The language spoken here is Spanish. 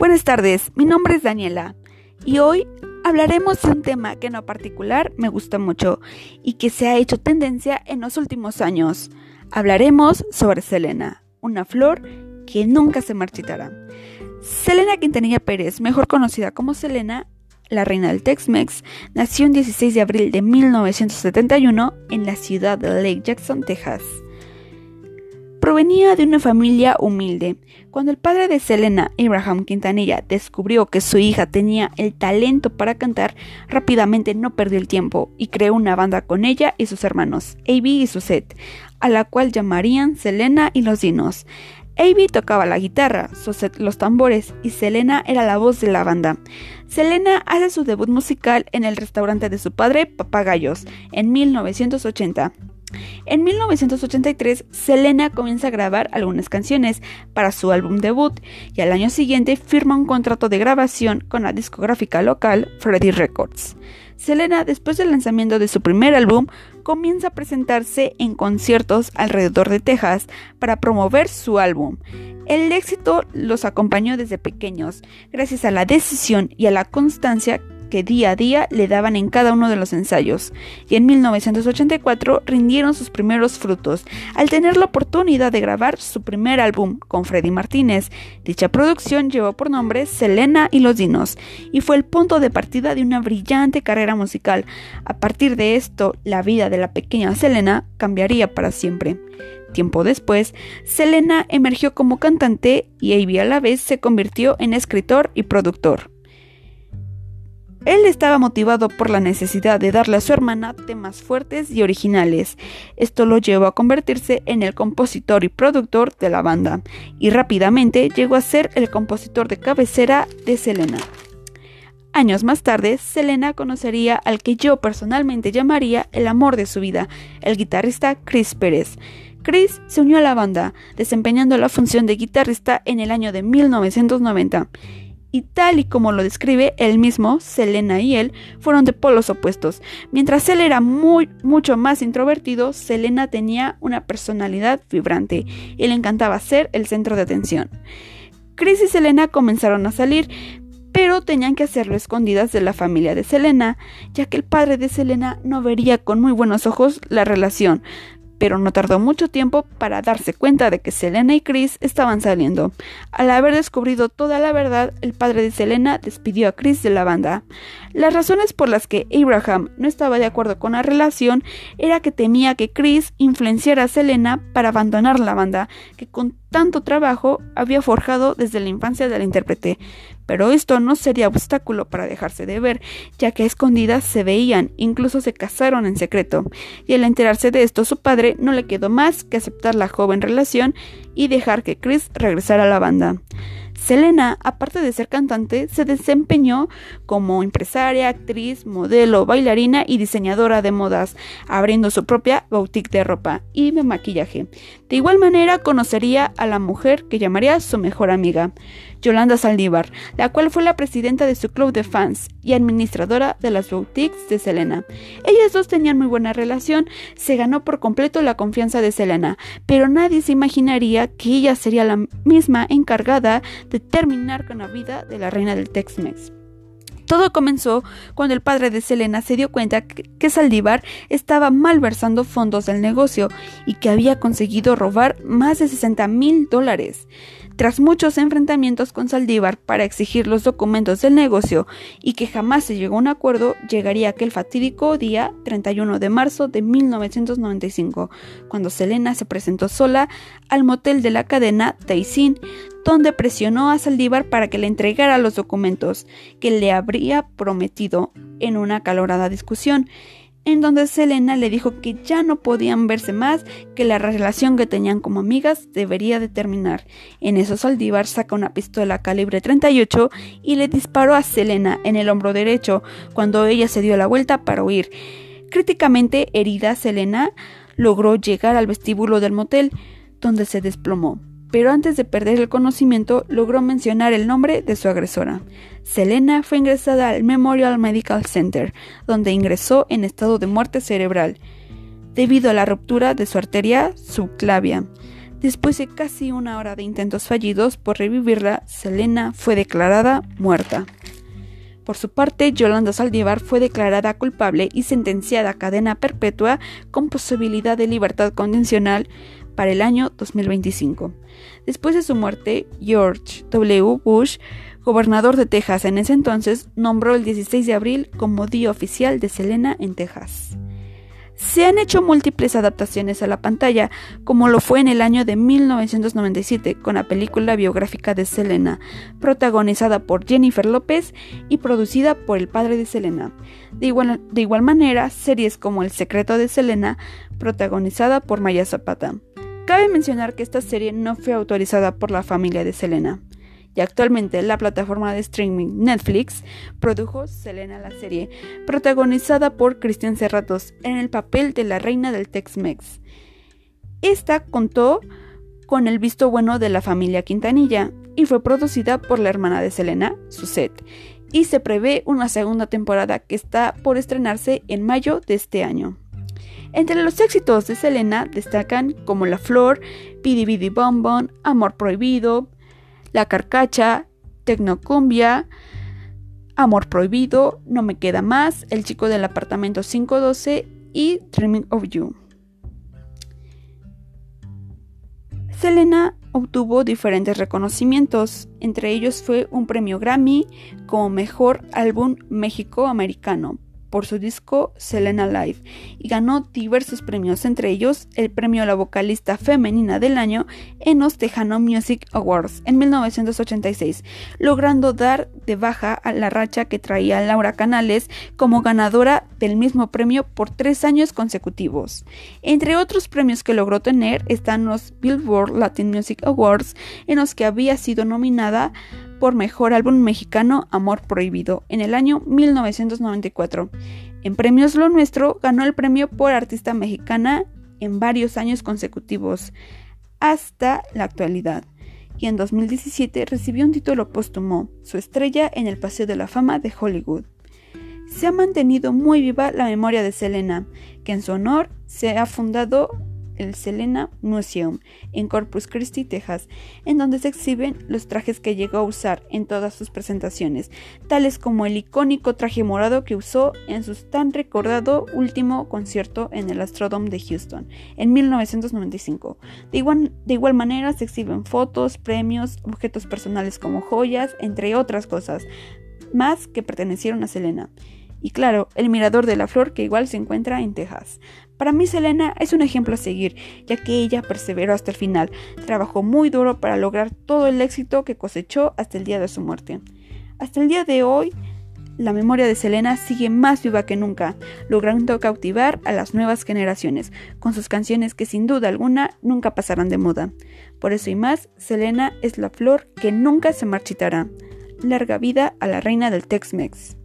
Buenas tardes, mi nombre es Daniela y hoy hablaremos de un tema que en lo particular me gusta mucho y que se ha hecho tendencia en los últimos años. Hablaremos sobre Selena, una flor que nunca se marchitará. Selena Quintanilla Pérez, mejor conocida como Selena, la reina del Tex-Mex, nació el 16 de abril de 1971 en la ciudad de Lake Jackson, Texas. Provenía de una familia humilde. Cuando el padre de Selena, Abraham Quintanilla, descubrió que su hija tenía el talento para cantar, rápidamente no perdió el tiempo y creó una banda con ella y sus hermanos, Avi y Suzette, a la cual llamarían Selena y los Dinos. Avi tocaba la guitarra, Suzette los tambores y Selena era la voz de la banda. Selena hace su debut musical en el restaurante de su padre, Papagayos, en 1980. En 1983, Selena comienza a grabar algunas canciones para su álbum debut y al año siguiente firma un contrato de grabación con la discográfica local Freddie Records. Selena, después del lanzamiento de su primer álbum, comienza a presentarse en conciertos alrededor de Texas para promover su álbum. El éxito los acompañó desde pequeños, gracias a la decisión y a la constancia que día a día le daban en cada uno de los ensayos, y en 1984 rindieron sus primeros frutos al tener la oportunidad de grabar su primer álbum con Freddy Martínez. Dicha producción llevó por nombre Selena y los Dinos, y fue el punto de partida de una brillante carrera musical. A partir de esto, la vida de la pequeña Selena cambiaría para siempre. Tiempo después, Selena emergió como cantante y Avi a la vez se convirtió en escritor y productor. Él estaba motivado por la necesidad de darle a su hermana temas fuertes y originales. Esto lo llevó a convertirse en el compositor y productor de la banda, y rápidamente llegó a ser el compositor de cabecera de Selena. Años más tarde, Selena conocería al que yo personalmente llamaría el amor de su vida, el guitarrista Chris Pérez. Chris se unió a la banda, desempeñando la función de guitarrista en el año de 1990 y tal y como lo describe él mismo, Selena y él fueron de polos opuestos. Mientras él era muy, mucho más introvertido, Selena tenía una personalidad vibrante y le encantaba ser el centro de atención. Chris y Selena comenzaron a salir, pero tenían que hacerlo escondidas de la familia de Selena, ya que el padre de Selena no vería con muy buenos ojos la relación, pero no tardó mucho tiempo para darse cuenta de que Selena y Chris estaban saliendo. Al haber descubrido toda la verdad, el padre de Selena despidió a Chris de la banda. Las razones por las que Abraham no estaba de acuerdo con la relación era que temía que Chris influenciara a Selena para abandonar la banda, que con tanto trabajo había forjado desde la infancia del intérprete. Pero esto no sería obstáculo para dejarse de ver, ya que a escondidas se veían, incluso se casaron en secreto, y al enterarse de esto su padre no le quedó más que aceptar la joven relación y dejar que Chris regresara a la banda. Selena, aparte de ser cantante, se desempeñó como empresaria, actriz, modelo, bailarina y diseñadora de modas, abriendo su propia boutique de ropa y de maquillaje. De igual manera conocería a la mujer que llamaría su mejor amiga, Yolanda Saldívar, la cual fue la presidenta de su club de fans y administradora de las boutiques de Selena. Ellas dos tenían muy buena relación, se ganó por completo la confianza de Selena, pero nadie se imaginaría que ella sería la misma encargada de terminar con la vida de la reina del Tex-Mex. Todo comenzó cuando el padre de Selena se dio cuenta que Saldívar estaba malversando fondos del negocio y que había conseguido robar más de 60 mil dólares. Tras muchos enfrentamientos con Saldívar para exigir los documentos del negocio y que jamás se llegó a un acuerdo, llegaría aquel fatídico día 31 de marzo de 1995, cuando Selena se presentó sola al motel de la cadena Taisin, donde presionó a Saldívar para que le entregara los documentos que le habría prometido en una acalorada discusión en donde Selena le dijo que ya no podían verse más, que la relación que tenían como amigas debería de terminar. En eso Saldívar saca una pistola calibre 38 y le disparó a Selena en el hombro derecho cuando ella se dio la vuelta para huir. Críticamente herida, Selena logró llegar al vestíbulo del motel, donde se desplomó pero antes de perder el conocimiento logró mencionar el nombre de su agresora. Selena fue ingresada al Memorial Medical Center, donde ingresó en estado de muerte cerebral, debido a la ruptura de su arteria subclavia. Después de casi una hora de intentos fallidos por revivirla, Selena fue declarada muerta. Por su parte, Yolanda Saldívar fue declarada culpable y sentenciada a cadena perpetua con posibilidad de libertad condicional para el año 2025. Después de su muerte, George W. Bush, gobernador de Texas en ese entonces, nombró el 16 de abril como Día Oficial de Selena en Texas. Se han hecho múltiples adaptaciones a la pantalla, como lo fue en el año de 1997 con la película biográfica de Selena, protagonizada por Jennifer López y producida por el padre de Selena. De igual, de igual manera, series como El secreto de Selena, protagonizada por Maya Zapata. Cabe mencionar que esta serie no fue autorizada por la familia de Selena y actualmente la plataforma de streaming Netflix produjo Selena la serie, protagonizada por Cristian Serratos en el papel de la reina del Tex-Mex. Esta contó con el visto bueno de la familia Quintanilla y fue producida por la hermana de Selena, Suzette, y se prevé una segunda temporada que está por estrenarse en mayo de este año. Entre los éxitos de Selena destacan como La Flor, Pidi Bidi Bon Amor Prohibido, la Carcacha, Tecnocumbia, Amor Prohibido, No Me Queda Más, El Chico del Apartamento 512 y Dreaming of You. Selena obtuvo diferentes reconocimientos, entre ellos fue un premio Grammy como Mejor Álbum México Americano por su disco Selena Live y ganó diversos premios, entre ellos el premio a la vocalista femenina del año en los Tejano Music Awards en 1986, logrando dar de baja a la racha que traía Laura Canales como ganadora del mismo premio por tres años consecutivos. Entre otros premios que logró tener están los Billboard Latin Music Awards, en los que había sido nominada por Mejor Álbum Mexicano Amor Prohibido en el año 1994. En Premios Lo Nuestro ganó el premio por Artista Mexicana en varios años consecutivos, hasta la actualidad. Y en 2017 recibió un título póstumo, su estrella en el Paseo de la Fama de Hollywood. Se ha mantenido muy viva la memoria de Selena, que en su honor se ha fundado el Selena Museum en Corpus Christi, Texas, en donde se exhiben los trajes que llegó a usar en todas sus presentaciones, tales como el icónico traje morado que usó en su tan recordado último concierto en el Astrodome de Houston en 1995. De igual, de igual manera se exhiben fotos, premios, objetos personales como joyas, entre otras cosas, más que pertenecieron a Selena. Y claro, el Mirador de la Flor que igual se encuentra en Texas. Para mí Selena es un ejemplo a seguir, ya que ella perseveró hasta el final, trabajó muy duro para lograr todo el éxito que cosechó hasta el día de su muerte. Hasta el día de hoy, la memoria de Selena sigue más viva que nunca, logrando cautivar a las nuevas generaciones, con sus canciones que sin duda alguna nunca pasarán de moda. Por eso y más, Selena es la flor que nunca se marchitará. Larga vida a la reina del Tex-Mex.